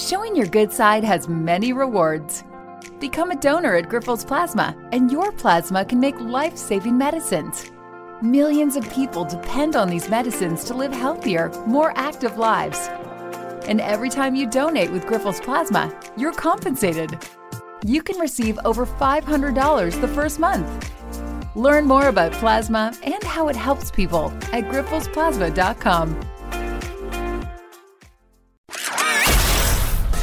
Showing your good side has many rewards. Become a donor at Grifols Plasma, and your plasma can make life saving medicines. Millions of people depend on these medicines to live healthier, more active lives. And every time you donate with Grifols Plasma, you're compensated. You can receive over $500 the first month. Learn more about plasma and how it helps people at grifolsplasma.com.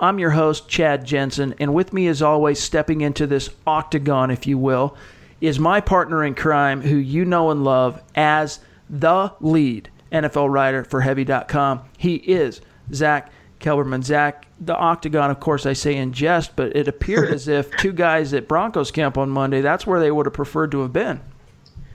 I'm your host, Chad Jensen, and with me, as always, stepping into this octagon, if you will, is my partner in crime, who you know and love as the lead NFL writer for Heavy.com. He is Zach Kelberman. Zach, the octagon, of course, I say in jest, but it appeared as if two guys at Broncos camp on Monday, that's where they would have preferred to have been.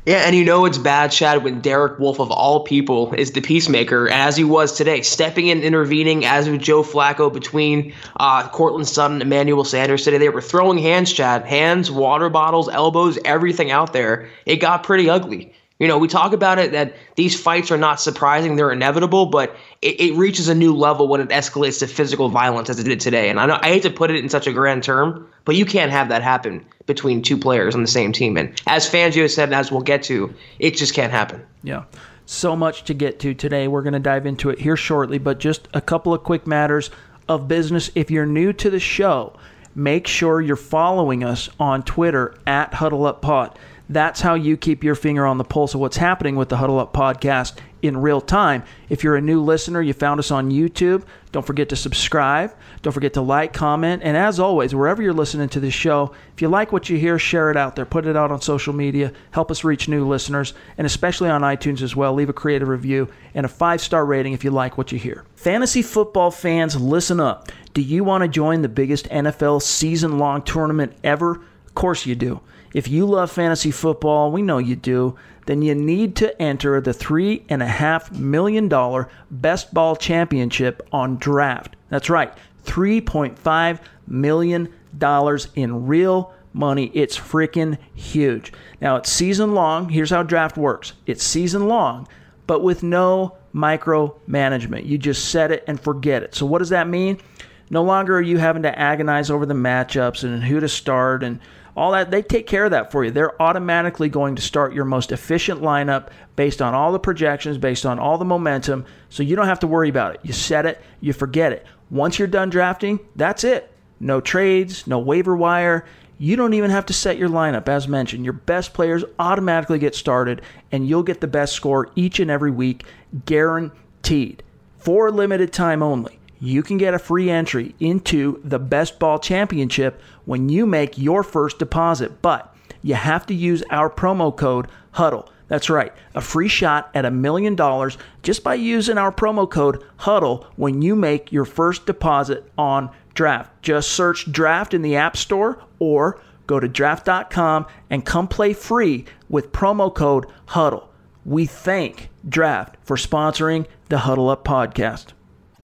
Yeah, and you know it's bad, Chad, when Derek Wolfe, of all people, is the peacemaker, as he was today, stepping in, intervening, as with Joe Flacco between uh, Courtland Sutton and Emmanuel Sanders today. They were throwing hands, Chad, hands, water bottles, elbows, everything out there. It got pretty ugly. You know, we talk about it that these fights are not surprising, they're inevitable, but it, it reaches a new level when it escalates to physical violence as it did today. And I, know, I hate to put it in such a grand term, but you can't have that happen between two players on the same team. And as Fangio said, and as we'll get to, it just can't happen. Yeah. So much to get to today. We're going to dive into it here shortly, but just a couple of quick matters of business. If you're new to the show, make sure you're following us on Twitter at HuddleUpPod. That's how you keep your finger on the pulse of what's happening with the Huddle Up podcast in real time. If you're a new listener, you found us on YouTube, don't forget to subscribe. Don't forget to like, comment, and as always, wherever you're listening to this show, if you like what you hear, share it out there. Put it out on social media. Help us reach new listeners, and especially on iTunes as well. Leave a creative review and a five star rating if you like what you hear. Fantasy football fans, listen up. Do you want to join the biggest NFL season long tournament ever? Of course you do. If you love fantasy football, we know you do, then you need to enter the $3.5 million Best Ball Championship on draft. That's right, $3.5 million in real money. It's freaking huge. Now, it's season long. Here's how draft works it's season long, but with no micromanagement. You just set it and forget it. So, what does that mean? No longer are you having to agonize over the matchups and who to start and all that they take care of that for you. They're automatically going to start your most efficient lineup based on all the projections based on all the momentum so you don't have to worry about it. You set it you forget it. Once you're done drafting that's it. No trades no waiver wire. You don't even have to set your lineup. As mentioned your best players automatically get started and you'll get the best score each and every week guaranteed. For a limited time only you can get a free entry into the Best Ball Championship when you make your first deposit. But you have to use our promo code HUDDLE. That's right, a free shot at a million dollars just by using our promo code HUDDLE when you make your first deposit on Draft. Just search Draft in the App Store or go to draft.com and come play free with promo code HUDDLE. We thank Draft for sponsoring the Huddle Up podcast.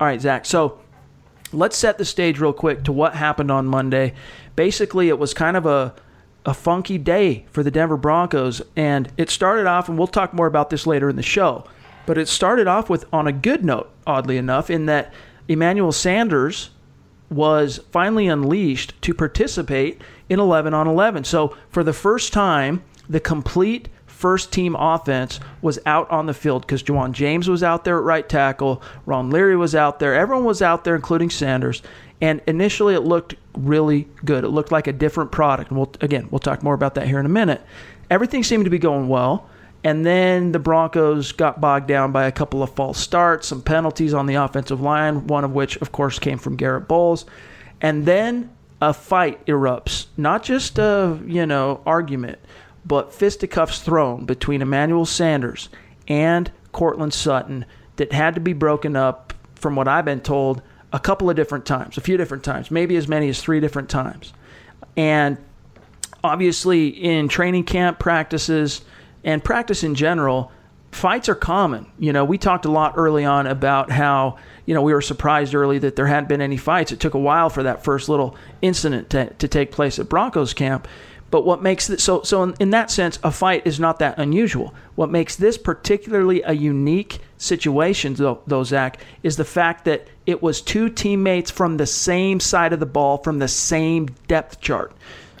All right, Zach. So let's set the stage real quick to what happened on Monday. Basically, it was kind of a a funky day for the Denver Broncos, and it started off, and we'll talk more about this later in the show. But it started off with on a good note, oddly enough, in that Emmanuel Sanders was finally unleashed to participate in 11 on 11. So for the first time, the complete first team offense was out on the field because Ja'Wuan James was out there at right tackle, Ron Leary was out there, everyone was out there, including Sanders. And initially, it looked really good. It looked like a different product. And we'll, again, we'll talk more about that here in a minute. Everything seemed to be going well. And then the Broncos got bogged down by a couple of false starts, some penalties on the offensive line, one of which, of course, came from Garrett Bolles. And then a fight erupts. Not just a, you know, argument, but fisticuffs thrown between Emmanuel Sanders and Courtland Sutton that had to be broken up, from what I've been told, a couple of different times, a few different times, maybe as many as three different times. And obviously, in training camp practices and practice in general, fights are common. You know, we talked a lot early on about how, you know, we were surprised early that there hadn't been any fights. It took a while for that first little incident to, to take place at Broncos camp. But what makes this so so in, in, that sense, a fight is not that unusual. What makes this particularly a unique situation, though, though Zach, is the fact that it was two teammates from the same side of the ball from the same depth chart.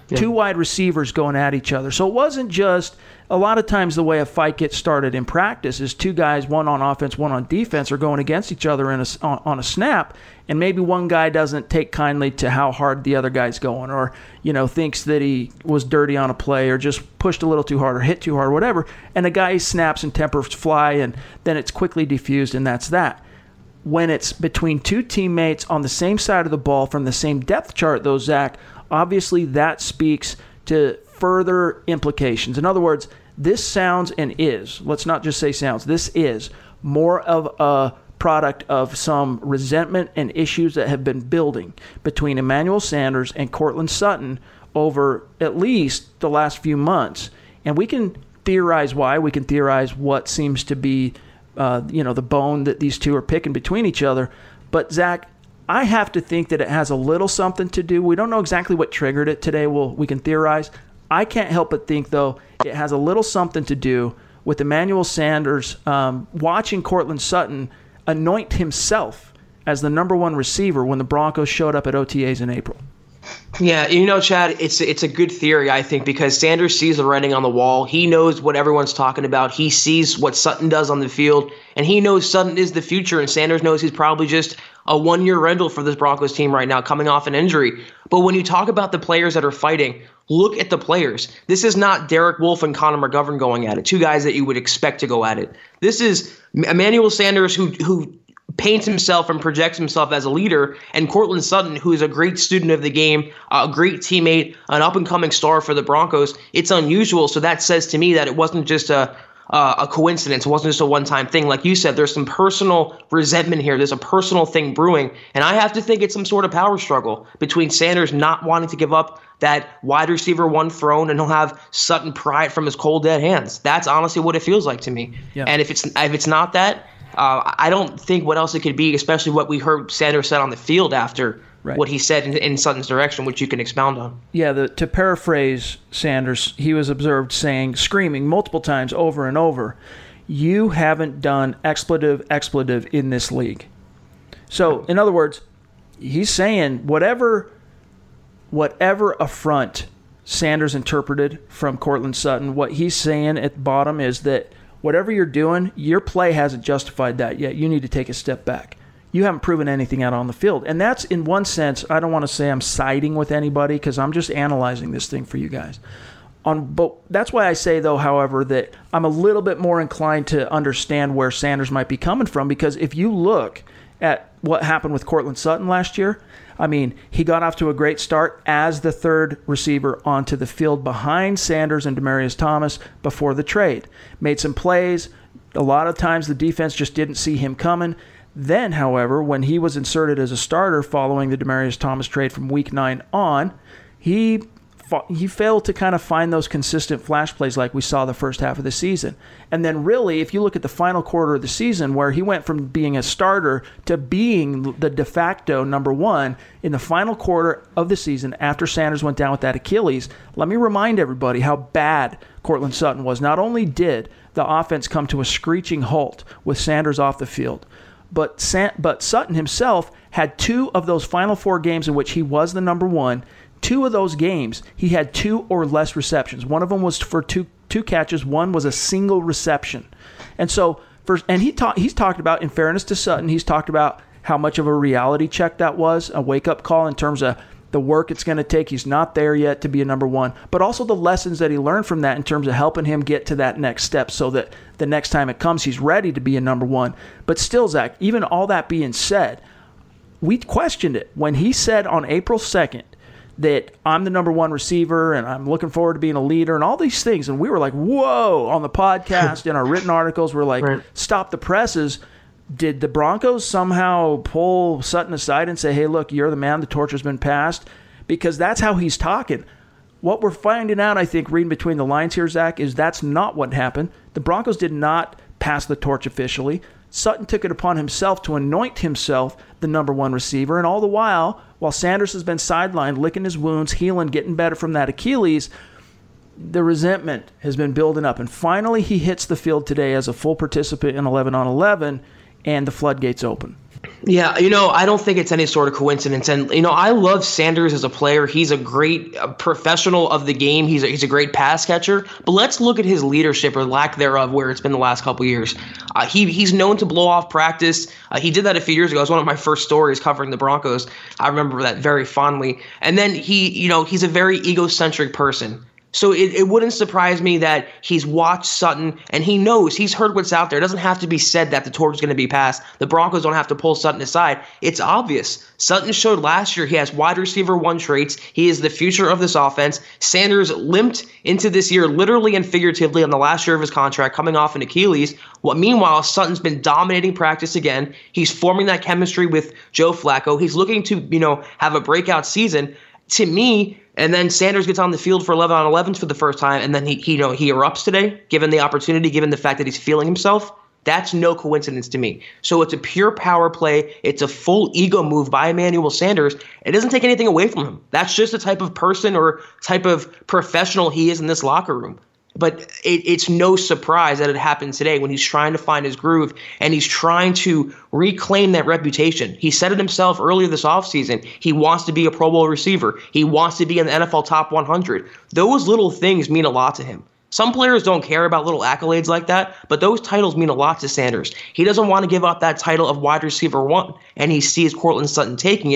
Yeah. Two wide receivers going at each other. So it wasn't just a lot of times the way a fight gets started in practice is two guys, one on offense, one on defense, are going against each other in a, on, on a snap, and maybe one guy doesn't take kindly to how hard the other guy's going, or you know thinks that he was dirty on a play, or just pushed a little too hard, or hit too hard, whatever, and the guy snaps and tempers fly, and then it's quickly diffused, and that's that. When it's between two teammates on the same side of the ball from the same depth chart, though, Zach, obviously that speaks to further implications. In other words, this sounds and is, let's not just say sounds, this is more of a product of some resentment and issues that have been building between Emmanuel Sanders and Courtland Sutton over at least the last few months. And we can theorize why, we can theorize what seems to be, uh, you know, the bone that these two are picking between each other. But Zach, I have to think that it has a little something to do. We don't know exactly what triggered it today. Well, we can theorize. I can't help but think, though, it has a little something to do with Emmanuel Sanders um, watching Courtland Sutton anoint himself as the number one receiver when the Broncos showed up at OTAs in April. Yeah, you know, Chad, it's it's a good theory, I think, because Sanders sees the writing on the wall. He knows what everyone's talking about. He sees what Sutton does on the field, and he knows Sutton is the future. And Sanders knows he's probably just a one-year rental for this Broncos team right now, coming off an injury. But when you talk about the players that are fighting, look at the players. This is not Derek Wolfe and Connor McGovern going at it, two guys that you would expect to go at it. This is Emmanuel Sanders, who who paints himself and projects himself as a leader, and Courtland Sutton, who is a great student of the game, a great teammate, an up and coming star for the Broncos. It's unusual, so that says to me that it wasn't just a uh, a coincidence. It wasn't just a one time thing. Like you said, there's some personal resentment here. There's a personal thing brewing. And I have to think it's some sort of power struggle between Sanders not wanting to give up that wide receiver one throne and he'll have Sutton pry it from his cold dead hands. That's honestly what it feels like to me. Yeah. And if it's if it's not that, uh, I don't think what else it could be, especially what we heard Sanders said on the field after right. what he said in, in, Sutton's direction, which you can expound on. Yeah, the, to paraphrase Sanders, he was observed saying, screaming multiple times over and over, You haven't done expletive, expletive in this league. So, in other words, he's saying whatever, whatever affront Sanders interpreted from Courtland Sutton, what he's saying at the bottom is that whatever you're doing, your play hasn't justified that yet. You need to take a step back. You haven't proven anything out on the field. And that's, in one sense, I don't want to say I'm siding with anybody because I'm just analyzing this thing for you guys. On, but that's why I say, though, however, that I'm a little bit more inclined to understand where Sanders might be coming from because if you look at what happened with Courtland Sutton last year, I mean, he got off to a great start as the third receiver onto the field behind Sanders and Demaryius Thomas before the trade. Made some plays. A lot of times the defense just didn't see him coming. Then, however, when he was inserted as a starter following the Demaryius Thomas trade from week nine on, he he failed to kind of find those consistent flash plays like we saw the first half of the season. And then really, if you look at the final quarter of the season where he went from being a starter to being the de facto number 1 in the final quarter of the season after Sanders went down with that Achilles, let me remind everybody how bad Courtland Sutton was. Not only did the offense come to a screeching halt with Sanders off the field, but San- but Sutton himself had two of those final four games in which he was the number 1 Two of those games, he had two or less receptions. One of them was for two two catches. One was a single reception. And so, for, and he talked. He's talked about, in fairness to Sutton, he's talked about how much of a reality check that was, a wake up call in terms of the work it's going to take. He's not there yet to be a number one, but also the lessons that he learned from that in terms of helping him get to that next step so that the next time it comes, he's ready to be a number one. But still, Zach, even all that being said, we questioned it when he said on April 2nd that I'm the number one receiver and I'm looking forward to being a leader and all these things. And we were like, whoa, on the podcast, in our written articles, we're like, right. stop the presses. Did the Broncos somehow pull Sutton aside and say, hey, look, you're the man, the torch has been passed? Because that's how he's talking. What we're finding out, I think, reading between the lines here, Zach, is that's not what happened. The Broncos did not pass the torch officially. Sutton took it upon himself to anoint himself the number one receiver, and all the while, while Sanders has been sidelined, licking his wounds, healing, getting better from that Achilles, the resentment has been building up. And finally, he hits the field today as a full participant in 11 on 11, and the floodgates open. Yeah, you know, I don't think it's any sort of coincidence. And, you know, I love Sanders as a player. He's a great uh, professional of the game. He's a, he's a great pass catcher. But let's look at his leadership or lack thereof where it's been the last couple years. Uh, he He's known to blow off practice. Uh, he did that a few years ago. It was one of my first stories covering the Broncos. I remember that very fondly. And then he, you know, he's a very egocentric person. So it, it wouldn't surprise me that he's watched Sutton and he knows he's heard what's out there. It doesn't have to be said that the torch is going to be passed. The Broncos don't have to pull Sutton aside. It's obvious. Sutton showed last year he has wide receiver one traits. He is the future of this offense. Sanders limped into this year literally and figuratively on the last year of his contract, coming off an Achilles. What meanwhile, Sutton's been dominating practice again. He's forming that chemistry with Joe Flacco. He's looking to, you know, have a breakout season. To me, and then Sanders gets on the field for 11 on 11s for the first time, and then he, he, you know, he erupts today, given the opportunity, given the fact that he's feeling himself. That's no coincidence to me. So it's a pure power play. It's a full ego move by Emmanuel Sanders. It doesn't take anything away from him. That's just the type of person or type of professional he is in this locker room. But it, it's no surprise that it happened today when he's trying to find his groove and he's trying to reclaim that reputation. He said it himself earlier this offseason. He wants to be a Pro Bowl receiver, he wants to be in the NFL top 100. Those little things mean a lot to him. Some players don't care about little accolades like that, but those titles mean a lot to Sanders. He doesn't want to give up that title of wide receiver one, and he sees Courtland Sutton taking it.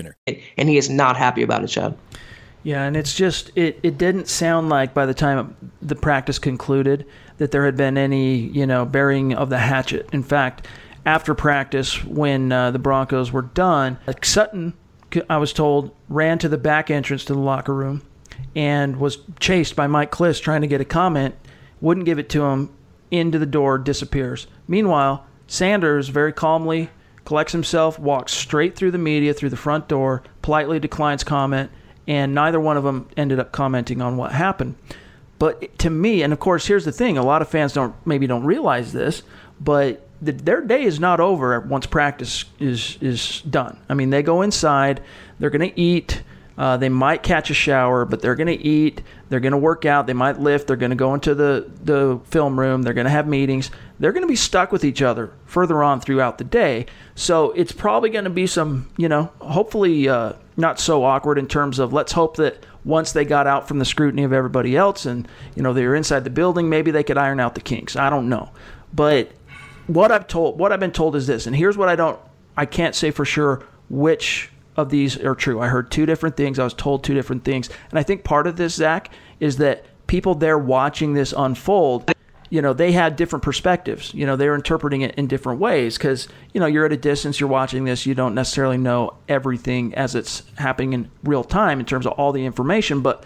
and he is not happy about it, Chad. Yeah, and it's just it, it didn't sound like by the time the practice concluded that there had been any you know burying of the hatchet. In fact, after practice, when uh, the Broncos were done, Sutton, I was told, ran to the back entrance to the locker room and was chased by Mike Klis trying to get a comment. Wouldn't give it to him. Into the door, disappears. Meanwhile, Sanders very calmly collects himself, walks straight through the media through the front door, politely declines comment, and neither one of them ended up commenting on what happened. But to me, and of course, here's the thing: a lot of fans don't maybe don't realize this, but the, their day is not over once practice is is done. I mean, they go inside, they're going to eat. Uh, they might catch a shower, but they're going to eat. They're going to work out. They might lift. They're going to go into the, the film room. They're going to have meetings. They're going to be stuck with each other further on throughout the day. So it's probably going to be some, you know, hopefully uh, not so awkward in terms of let's hope that once they got out from the scrutiny of everybody else and, you know, they were inside the building, maybe they could iron out the kinks. I don't know. But what I've told, what I've been told is this, and here's what I don't, I can't say for sure which of these are true. I heard two different things. I was told two different things. And I think part of this, Zach, is that people there watching this unfold, you know, they had different perspectives. You know, they're interpreting it in different ways because, you know, you're at a distance, you're watching this, you don't necessarily know everything as it's happening in real time in terms of all the information. But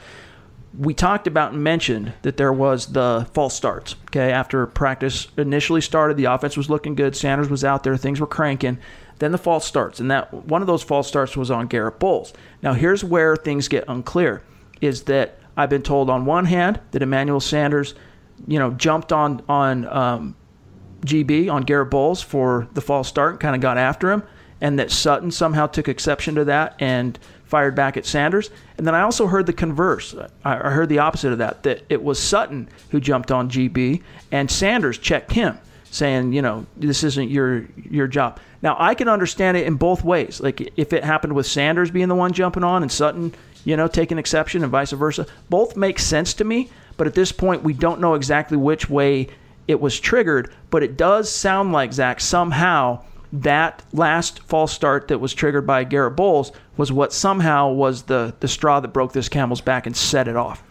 we talked about and mentioned that there was the false starts. Okay, after practice initially started, the offense was looking good. Sanders was out there, things were cranking. Then the false starts, and that one of those false starts was on Garrett Bolles. Now here's where things get unclear: is that I've been told on one hand that Emmanuel Sanders, you know, jumped on on um, GB on Garrett Bolles for the false start and kind of got after him, and that Sutton somehow took exception to that and fired back at Sanders. And then I also heard the converse. I heard the opposite of that, that it was Sutton who jumped on GB and Sanders checked him, saying, you know, this isn't your your job. Now I can understand it in both ways. Like if it happened with Sanders being the one jumping on and Sutton, you know, taking exception and vice versa, both make sense to me. But at this point, we don't know exactly which way it was triggered. But it does sound like Zach somehow that last false start that was triggered by Garrett Bolles was what somehow was the, the straw that broke this camel's back and set it off.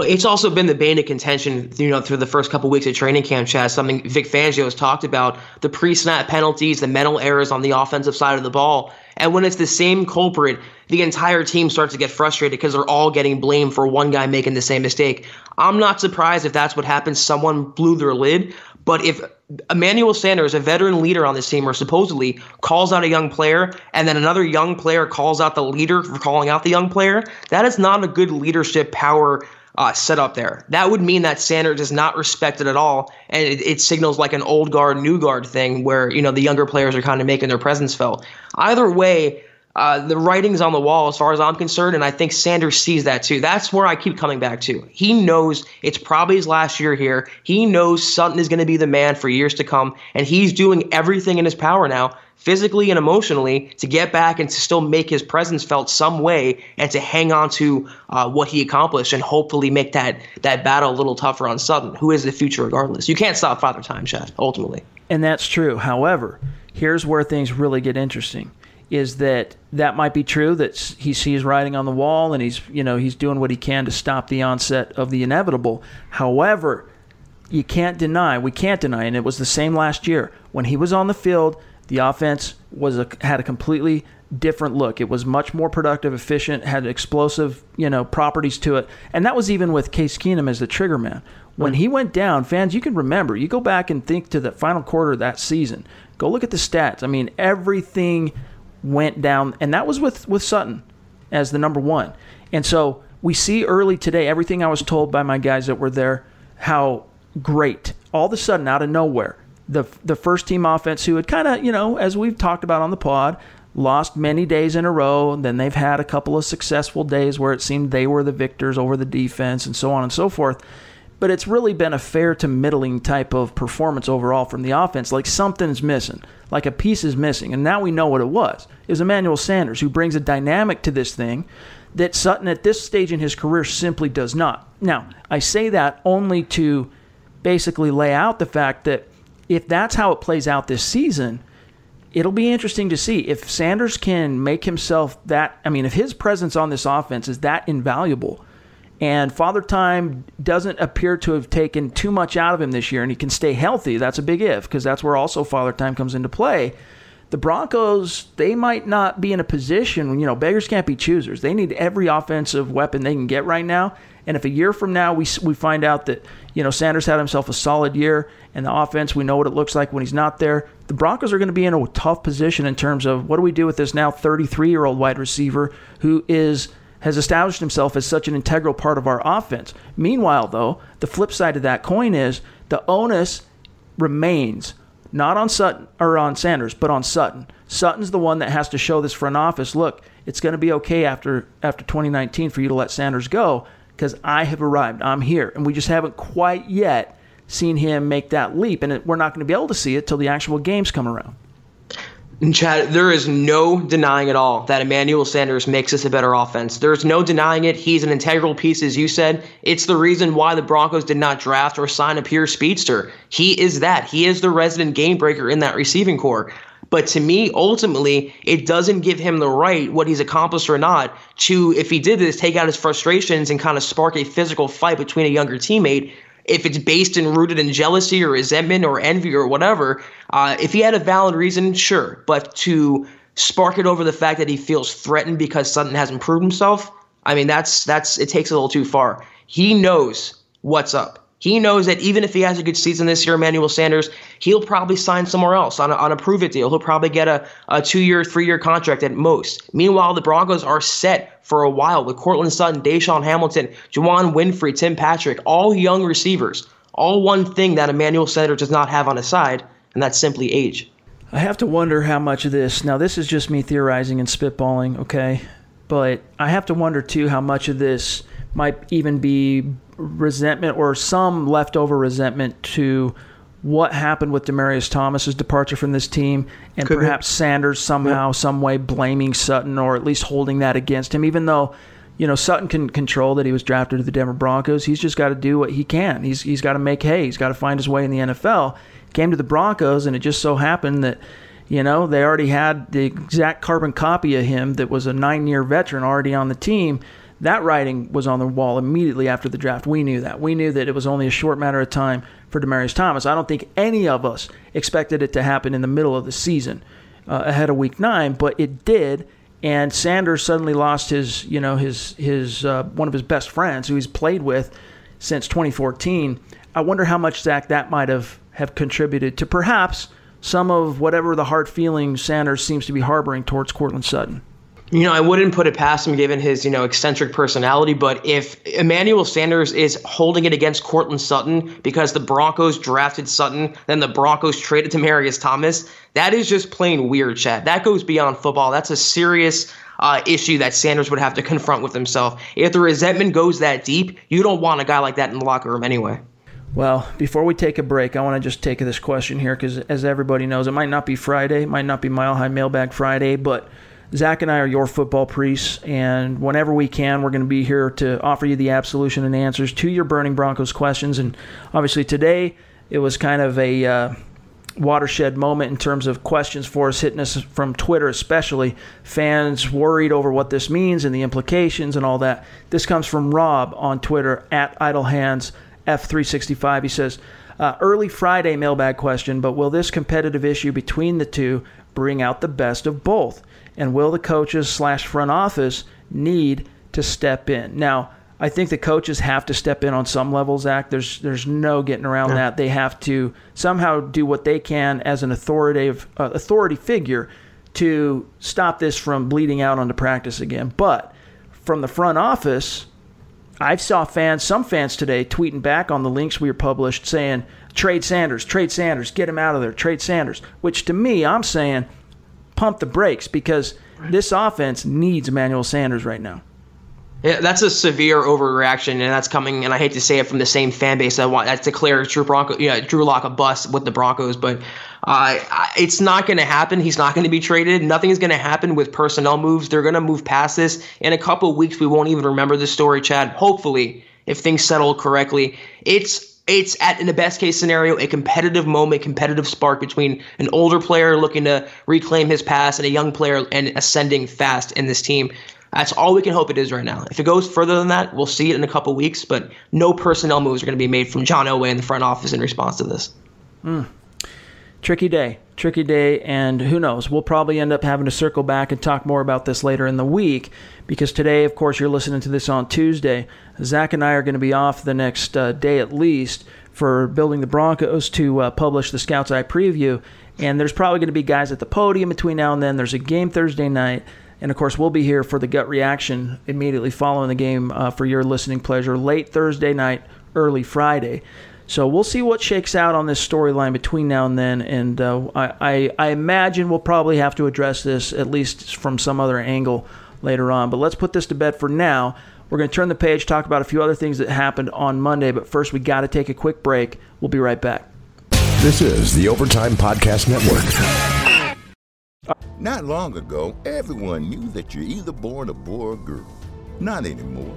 It's also been the bane of contention, you know, through the first couple weeks of training camp, Chad. Something Vic Fangio has talked about: the pre-snap penalties, the mental errors on the offensive side of the ball. And when it's the same culprit, the entire team starts to get frustrated because they're all getting blamed for one guy making the same mistake. I'm not surprised if that's what happened. Someone blew their lid. But if Emmanuel Sanders, a veteran leader on this team, or supposedly calls out a young player, and then another young player calls out the leader for calling out the young player, that is not a good leadership power uh, set up there. That would mean that Sanders is not respected at all, and it, it, signals like an old guard, new guard thing where you know the younger players are kind of making their presence felt. Either way, uh, the writing's on the wall as far as I'm concerned, and I think Sanders sees that too. That's where I keep coming back to. He knows it's probably his last year here. He knows Sutton is going to be the man for years to come, and he's doing everything in his power now, physically and emotionally, to get back and to still make his presence felt some way, and to hang on to uh, what he accomplished, and hopefully make that that battle a little tougher on Sutton, who is the future regardless. You can't stop Father Time, Chad. Ultimately, and that's true. However, here's where things really get interesting is that that might be true that he sees writing on the wall and he's you know he's doing what he can to stop the onset of the inevitable however you can't deny we can't deny and it was the same last year when he was on the field the offense was a, had a completely different look. It was much more productive efficient had explosive you know properties to it. And that was even with Case Keenum as the trigger man. When he went down fans you can remember you go back and think to the final quarter of that season. Go look at the stats. I mean everything went down, and that was with with Sutton as the number one. And so we see early today everything I was told by my guys that were there how great all of a sudden out of nowhere the the first team offense who had kind of you know as we've talked about on the pod lost many days in a row and then they've had a couple of successful days where it seemed they were the victors over the defense and so on and so forth but it's really been a fair to middling type of performance overall from the offense. Like something's missing, like a piece is missing. And now we know what it was. It was Emmanuel Sanders who brings a dynamic to this thing that Sutton at this stage in his career simply does not. Now, I say that only to basically lay out the fact that if that's how it plays out this season, it'll be interesting to see if Sanders can make himself that. I mean, if his presence on this offense is that invaluable and Father Time doesn't appear to have taken too much out of him this year, and he can stay healthy. That's a big if, because that's where also Father Time comes into play. The Broncos, they might not be in a position, you know, beggars can't be choosers. They need every offensive weapon they can get right now. And if a year from now we, we find out that, you know, Sanders had himself a solid year and the offense, we know what it looks like when he's not there, the Broncos are going to be in a tough position in terms of what do we do with this now 33 year old wide receiver who is has established himself as such an integral part of our offense. Meanwhile, though, the flip side of that coin is the onus remains not on Sutton or on Sanders, but on Sutton. Sutton's the one that has to show this front office. Look, it's going to be okay after after 2019 for you to let Sanders go because I have arrived. I'm here, and we just haven't quite yet seen him make that leap, and we're not going to be able to see it till the actual games come around. Chad, there is no denying at all that Emmanuel Sanders makes us a better offense. There's no denying it. He's an integral piece, as you said. It's the reason why the Broncos did not draft or sign a pure speedster. He is that. He is the resident game breaker in that receiving corps. But to me, ultimately, it doesn't give him the right, what he's accomplished or not, to, if he did this, take out his frustrations and kind of spark a physical fight between a younger teammate. If it's based and rooted in jealousy or resentment or envy or whatever, uh, if he had a valid reason, sure. But to spark it over the fact that he feels threatened because Sutton hasn't proved himself, I mean, that's that's it takes a little too far. He knows what's up. He knows that even if he has a good season this year, Emmanuel Sanders, he'll probably sign somewhere else on a, on a prove it deal. He'll probably get a, a two year, three year contract at most. Meanwhile, the Broncos are set for a while with Courtland Sutton, DaeSean Hamilton, Juwann Winfree, Tim Patrick, all young receivers. All one thing that Emmanuel Sanders does not have on his side, and that's simply age. I have to wonder how much of this. Now, this is just me theorizing and spitballing, okay? But I have to wonder too how much of this might even be resentment or some leftover resentment to what happened with Demaryius Thomas's departure from this team, and Could perhaps be. Sanders somehow, yep. some way blaming Sutton or at least holding that against him, even though. You know, Sutton can control that he was drafted to the Denver Broncos. He's just got to do what he can. He's he's got to make hay. He's got to find his way in the NFL. Came to the Broncos, and it just so happened that you know, they already had the exact carbon copy of him that was a nine year veteran already on the team that writing was on the wall immediately after the draft. We knew that. We knew that it was only a short matter of time for Demaryius Thomas. I don't think any of us expected it to happen in the middle of the season, uh, ahead of Week Nine, but it did. And Sanders suddenly lost his, you know, his his uh, one of his best friends who he's played with since 2014. I wonder how much Zach that might have have contributed to perhaps some of whatever the hard feelings Sanders seems to be harboring towards Courtland Sutton. You know, I wouldn't put it past him given his, you know, eccentric personality, but if Emmanuel Sanders is holding it against Courtland Sutton because the Broncos drafted Sutton, then the Broncos traded Demaryius Thomas, that is just plain weird, Chad. That goes beyond football. That's a serious uh, issue that Sanders would have to confront with himself. If the resentment goes that deep, you don't want a guy like that in the locker room anyway. Well, before we take a break, I want to just take this question here because, as everybody knows, it might not be Friday, it might not be Mile High Mailbag Friday, but Zach and I are your football priests, and whenever we can, we're going to be here to offer you the absolution and answers to your burning Broncos questions. And obviously, today it was kind of a uh, watershed moment in terms of questions for us hitting us from Twitter, especially fans worried over what this means and the implications and all that. This comes from Rob on Twitter at IdlehandsF365. He says, uh, early Friday mailbag question, but will this competitive issue between the two bring out the best of both? and will the coaches slash front office need to step in? Now, I think the coaches have to step in on some level, Zach. There's there's no getting around yeah. that. They have to somehow do what they can as an authoritative uh, authority figure to stop this from bleeding out onto practice again. But from the front office, I've saw fans, some fans today, tweeting back on the links we were published saying, "Trade Sanders, trade Sanders, get him out of there, trade Sanders." Which to me, I'm saying pump the brakes because this offense needs Emmanuel Sanders right now. Yeah, that's a severe overreaction, and that's coming. And I hate to say it from the same fan base that want that declares Drew Bronco, you know, Drew Lock a bust with the Broncos, but uh, it's not going to happen. He's not going to be traded. Nothing is going to happen with personnel moves. They're going to move past this in a couple weeks. We won't even remember the story, Chad. Hopefully, if things settle correctly, it's it's at in the best case scenario a competitive moment, competitive spark between an older player looking to reclaim his past and a young player and ascending fast in this team. That's all we can hope it is right now. If it goes further than that, we'll see it in a couple weeks. But no personnel moves are going to be made from John Elway in the front office in response to this. Mm. Tricky day, tricky day, and who knows? We'll probably end up having to circle back and talk more about this later in the week because today, of course, you're listening to this on Tuesday. Zach and I are going to be off the next uh, day at least for building the Broncos to uh, publish the Scouts Eye preview. And there's probably going to be guys at the podium between now and then. There's a game Thursday night. And of course, we'll be here for the gut reaction immediately following the game uh, for your listening pleasure late Thursday night, early Friday. So we'll see what shakes out on this storyline between now and then. And uh, I, I, I imagine we'll probably have to address this at least from some other angle later on. But let's put this to bed for now. We're going to turn the page, talk about a few other things that happened on Monday, but first we got to take a quick break. We'll be right back. This is the Overtime Podcast Network. Not long ago, everyone knew that you're either born a boy or girl. Not anymore.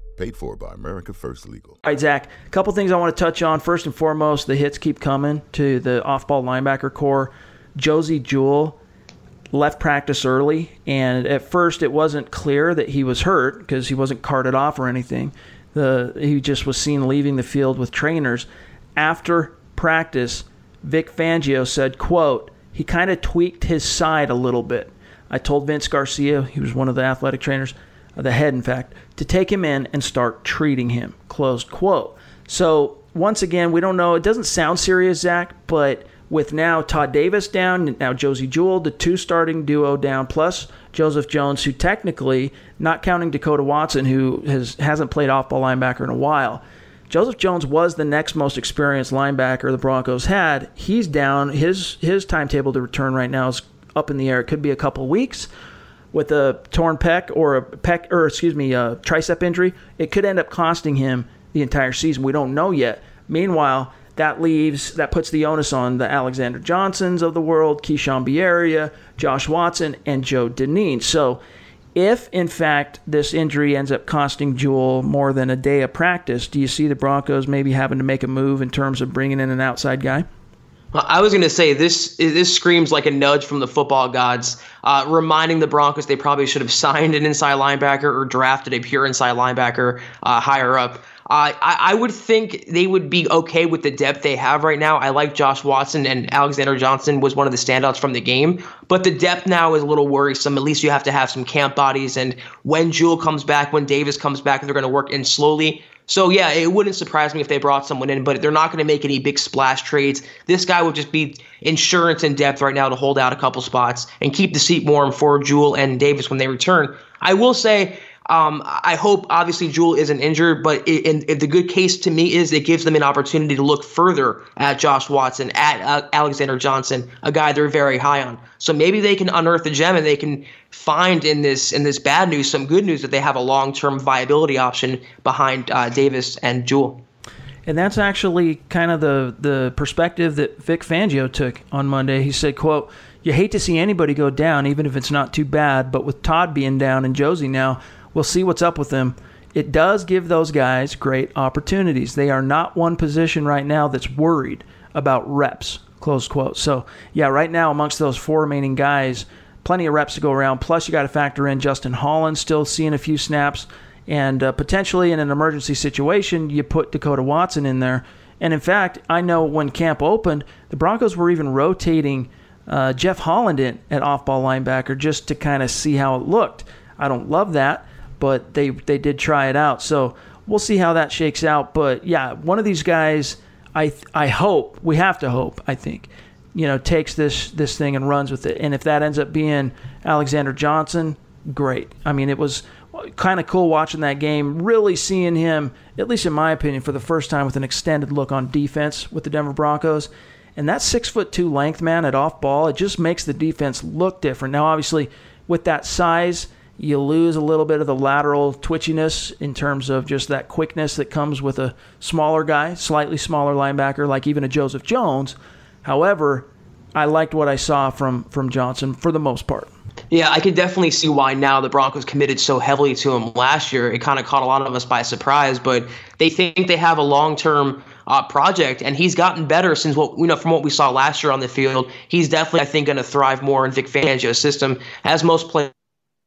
Paid for by America First Legal. All right, Zach, a couple things I want to touch on. First and foremost, the hits keep coming to the off ball linebacker corps. Josey Jewell left practice early, and at first it wasn't clear that he was hurt because he wasn't carted off or anything. The, he just was seen leaving the field with trainers. After practice, Vic Fangio said, quote, he kind of tweaked his side a little bit. I told Vince Garcia, he was one of the athletic trainers, the head, in fact, to take him in and start treating him. Closed quote. So once again, we don't know. It doesn't sound serious, Zach, but with now Todd Davis down, now Josey Jewell, the two starting duo down, plus Joseph Jones, who technically, not counting Dekoda Watson, who has hasn't played off ball linebacker in a while. Joseph Jones was the next most experienced linebacker the Broncos had. He's down. His his timetable to return right now is up in the air. It could be a couple weeks with a torn pec or a pec or excuse me, a tricep injury, it could end up costing him the entire season. We don't know yet. Meanwhile, that leaves that puts the onus on the Alexander Johnsons of the world, Keishawn Bierria, Josh Watson, and Joe Dineen. So if in fact this injury ends up costing Jewell more than a day of practice, do you see the Broncos maybe having to make a move in terms of bringing in an outside guy? I was going to say this. This screams like a nudge from the football gods, uh, reminding the Broncos they probably should have signed an inside linebacker or drafted a pure inside linebacker uh, higher up. Uh, I, I, would think they would be okay with the depth they have right now. I like Josh Watson and Alexander Johnson was one of the standouts from the game, but the depth now is a little worrisome. At least you have to have some camp bodies, and when Jewell comes back, when Davis comes back, they're going to work in slowly. So yeah, it wouldn't surprise me if they brought someone in, but they're not going to make any big splash trades. This guy would just be insurance in depth right now to hold out a couple spots and keep the seat warm for Jewell and Davis when they return. I will say um, I hope obviously Jewell isn't injured, but it, the good case to me is it gives them an opportunity to look further at Josh Watson, at uh, Alexander Johnson, a guy they're very high on. So maybe they can unearth a gem and they can find in this in this bad news some good news that they have a long term viability option behind uh, Davis and Jewell. And that's actually kind of the the perspective that Vic Fangio took on Monday. He said, "quote." You hate to see anybody go down, even if it's not too bad. But with Todd being down and Josey now, We'll see what's up with them. It does give those guys great opportunities. They are not one position right now that's worried about reps. Close quote. So, yeah, right now, amongst those four remaining guys, plenty of reps to go around. Plus, you got to factor in Justin Holland still seeing a few snaps. And uh, potentially in an emergency situation, you put Dekoda Watson in there. And in fact, I know when camp opened, the Broncos were even rotating uh, Jeff Holland in at off ball linebacker just to kind of see how it looked. I don't love that but they they did try it out. So we'll see how that shakes out. But yeah, one of these guys, I I hope we have to hope. I think you know takes this this thing and runs with it. And if that ends up being Alexander Johnson, great. I mean, it was kind of cool watching that game. Really seeing him, at least in my opinion, for the first time with an extended look on defense with the Denver Broncos. And that six foot two length man at off ball, it just makes the defense look different. Now, obviously, with that size you lose a little bit of the lateral twitchiness in terms of just that quickness that comes with a smaller guy, slightly smaller linebacker, like even a Joseph Jones. However, I liked what I saw from from Johnson for the most part. Yeah, I can definitely see why now the Broncos committed so heavily to him last year. It kind of caught a lot of us by surprise, but they think they have a long term uh, project, and he's gotten better since what you know from what we saw last year on the field. He's definitely, I think, going to thrive more in Vic Fangio's system, as most players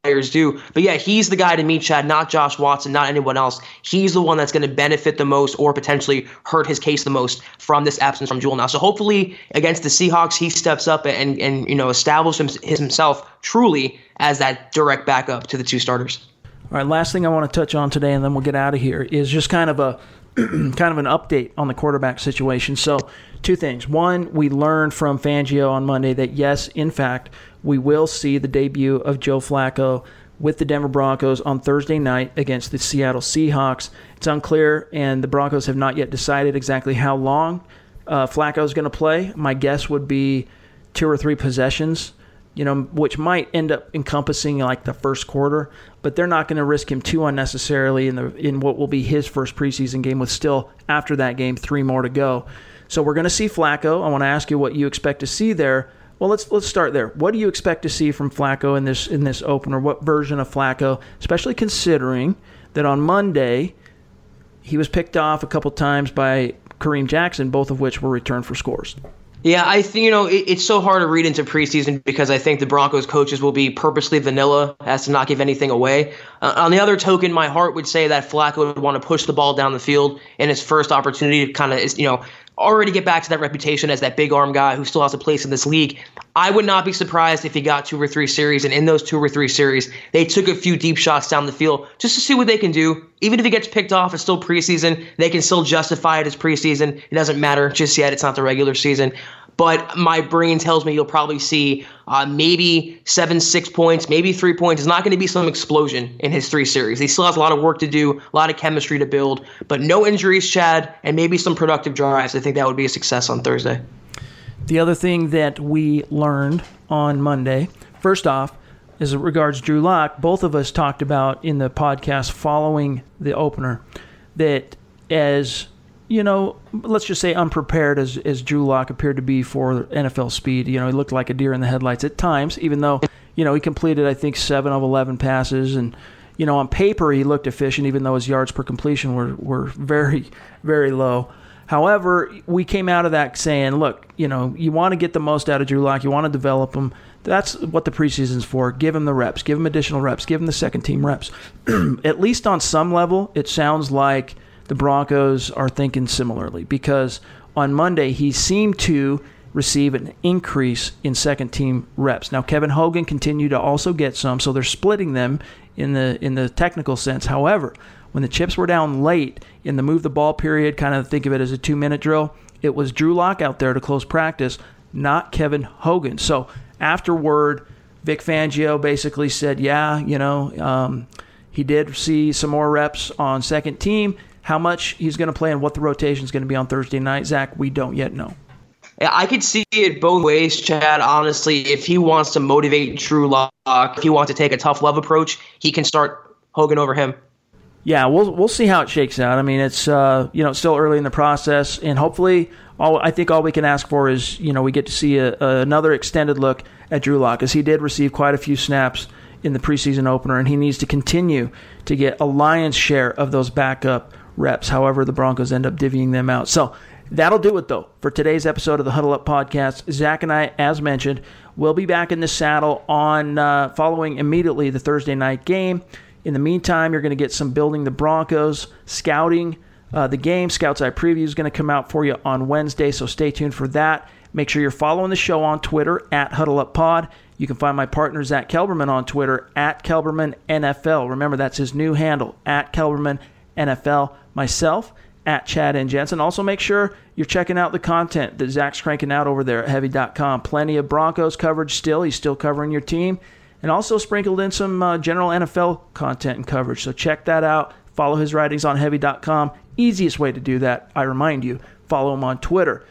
players do. But yeah, he's the guy to meet Chad, not Josh Watson, not anyone else. He's the one that's going to benefit the most or potentially hurt his case the most from this absence from Jewell now. So hopefully against the Seahawks, he steps up and and you know establishes himself truly as that direct backup to the two starters. All right, last thing I want to touch on today, and then we'll get out of here, is just kind of a kind of an update on the quarterback situation. So, two things. One, we learned from Fangio on Monday that yes, in fact, we will see the debut of Joe Flacco with the Denver Broncos on Thursday night against the Seattle Seahawks. It's unclear, and the Broncos have not yet decided exactly how long uh, Flacco is going to play. My guess would be two or three possessions you know, which might end up encompassing like the first quarter, but they're not going to risk him too unnecessarily in the in what will be his first preseason game with still after that game three more to go. So we're going to see Flacco. I want to ask you what you expect to see there. Well, let's let's start there. What do you expect to see from Flacco in this in this opener? What version of Flacco, especially considering that on Monday he was picked off a couple times by Kareem Jackson, both of which were returned for scores. Yeah, I think you know it, it's so hard to read into preseason because I think the Broncos coaches will be purposely vanilla as to not give anything away. Uh, on the other token, my heart would say that Flacco would want to push the ball down the field in his first opportunity to kind of you know already get back to that reputation as that big arm guy who still has a place in this league. I would not be surprised if he got two or three series, and in those two or three series, they took a few deep shots down the field just to see what they can do. Even if he gets picked off, it's still preseason. They can still justify it as preseason. It doesn't matter just yet. It's not the regular season but my brain tells me you'll probably see uh, maybe seven, six points, maybe three points. It's not going to be some explosion in his three series. He still has a lot of work to do, a lot of chemistry to build, but no injuries, Chad, and maybe some productive drives. I think that would be a success on Thursday. The other thing that we learned on Monday, first off, as regards Drew Lock, both of us talked about in the podcast following the opener that as you know, let's just say unprepared as, as Drew Lock appeared to be for NFL speed. You know, he looked like a deer in the headlights at times, even though, you know, he completed, I think, seven of 11 passes. And, you know, on paper, he looked efficient, even though his yards per completion were, were very, very low. However, we came out of that saying, look, you know, you want to get the most out of Drew Lock, you want to develop him. That's what the preseason's for. Give him the reps, give him additional reps, give him the second team reps. at least on some level, it sounds like the Broncos are thinking similarly because on Monday he seemed to receive an increase in second team reps. Now Kevin Hogan continued to also get some, so they're splitting them in the in the technical sense. However, when the chips were down late in the move the ball period, kind of think of it as a two minute drill, it was Drew Lock out there to close practice, not Kevin Hogan. So afterward, Vic Fangio basically said, yeah, you know, um, he did see some more reps on second team. How much he's going to play and what the rotation is going to be on Thursday night, Zach, we don't yet know. Yeah, I could see it both ways, Chad. Honestly, if he wants to motivate Drew Lock, if he wants to take a tough love approach, he can start Hogan over him. Yeah, we'll we'll see how it shakes out. I mean, it's uh, you know still early in the process, and hopefully, all I think all we can ask for is you know we get to see a, a, another extended look at Drew Lock, as he did receive quite a few snaps in the preseason opener, and he needs to continue to get a lion's share of those backup reps. However, the Broncos end up divvying them out. So that'll do it, though, for today's episode of the Huddle Up Podcast. Zach and I, as mentioned, will be back in the saddle on uh, following immediately the Thursday night game. In the meantime, you're going to get some building the Broncos, scouting uh, the game. Scouts Eye Preview is going to come out for you on Wednesday, so stay tuned for that. Make sure you're following the show on Twitter at Huddle Up Pod. You can find my partner Zach Kelberman on Twitter at Kelberman NFL. Remember, that's his new handle at Kelberman NFL myself at Chad and Jensen. Also, make sure you're checking out the content that Zach's cranking out over there at heavy.com. Plenty of Broncos coverage still. He's still covering your team. And also sprinkled in some uh, general NFL content and coverage. So check that out. Follow his writings on heavy.com. Easiest way to do that, I remind you, follow him on Twitter.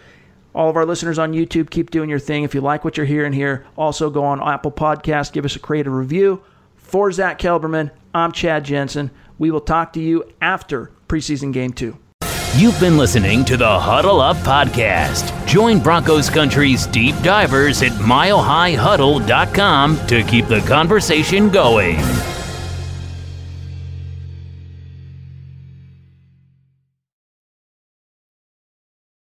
All of our listeners on YouTube, keep doing your thing. If you like what you're hearing here, also go on Apple Podcast, give us a creative review. For Zach Kelberman, I'm Chad Jensen. We will talk to you after preseason game two. You've been listening to the Huddle Up Podcast. Join Broncos Country's deep divers at milehighhuddle.com to keep the conversation going.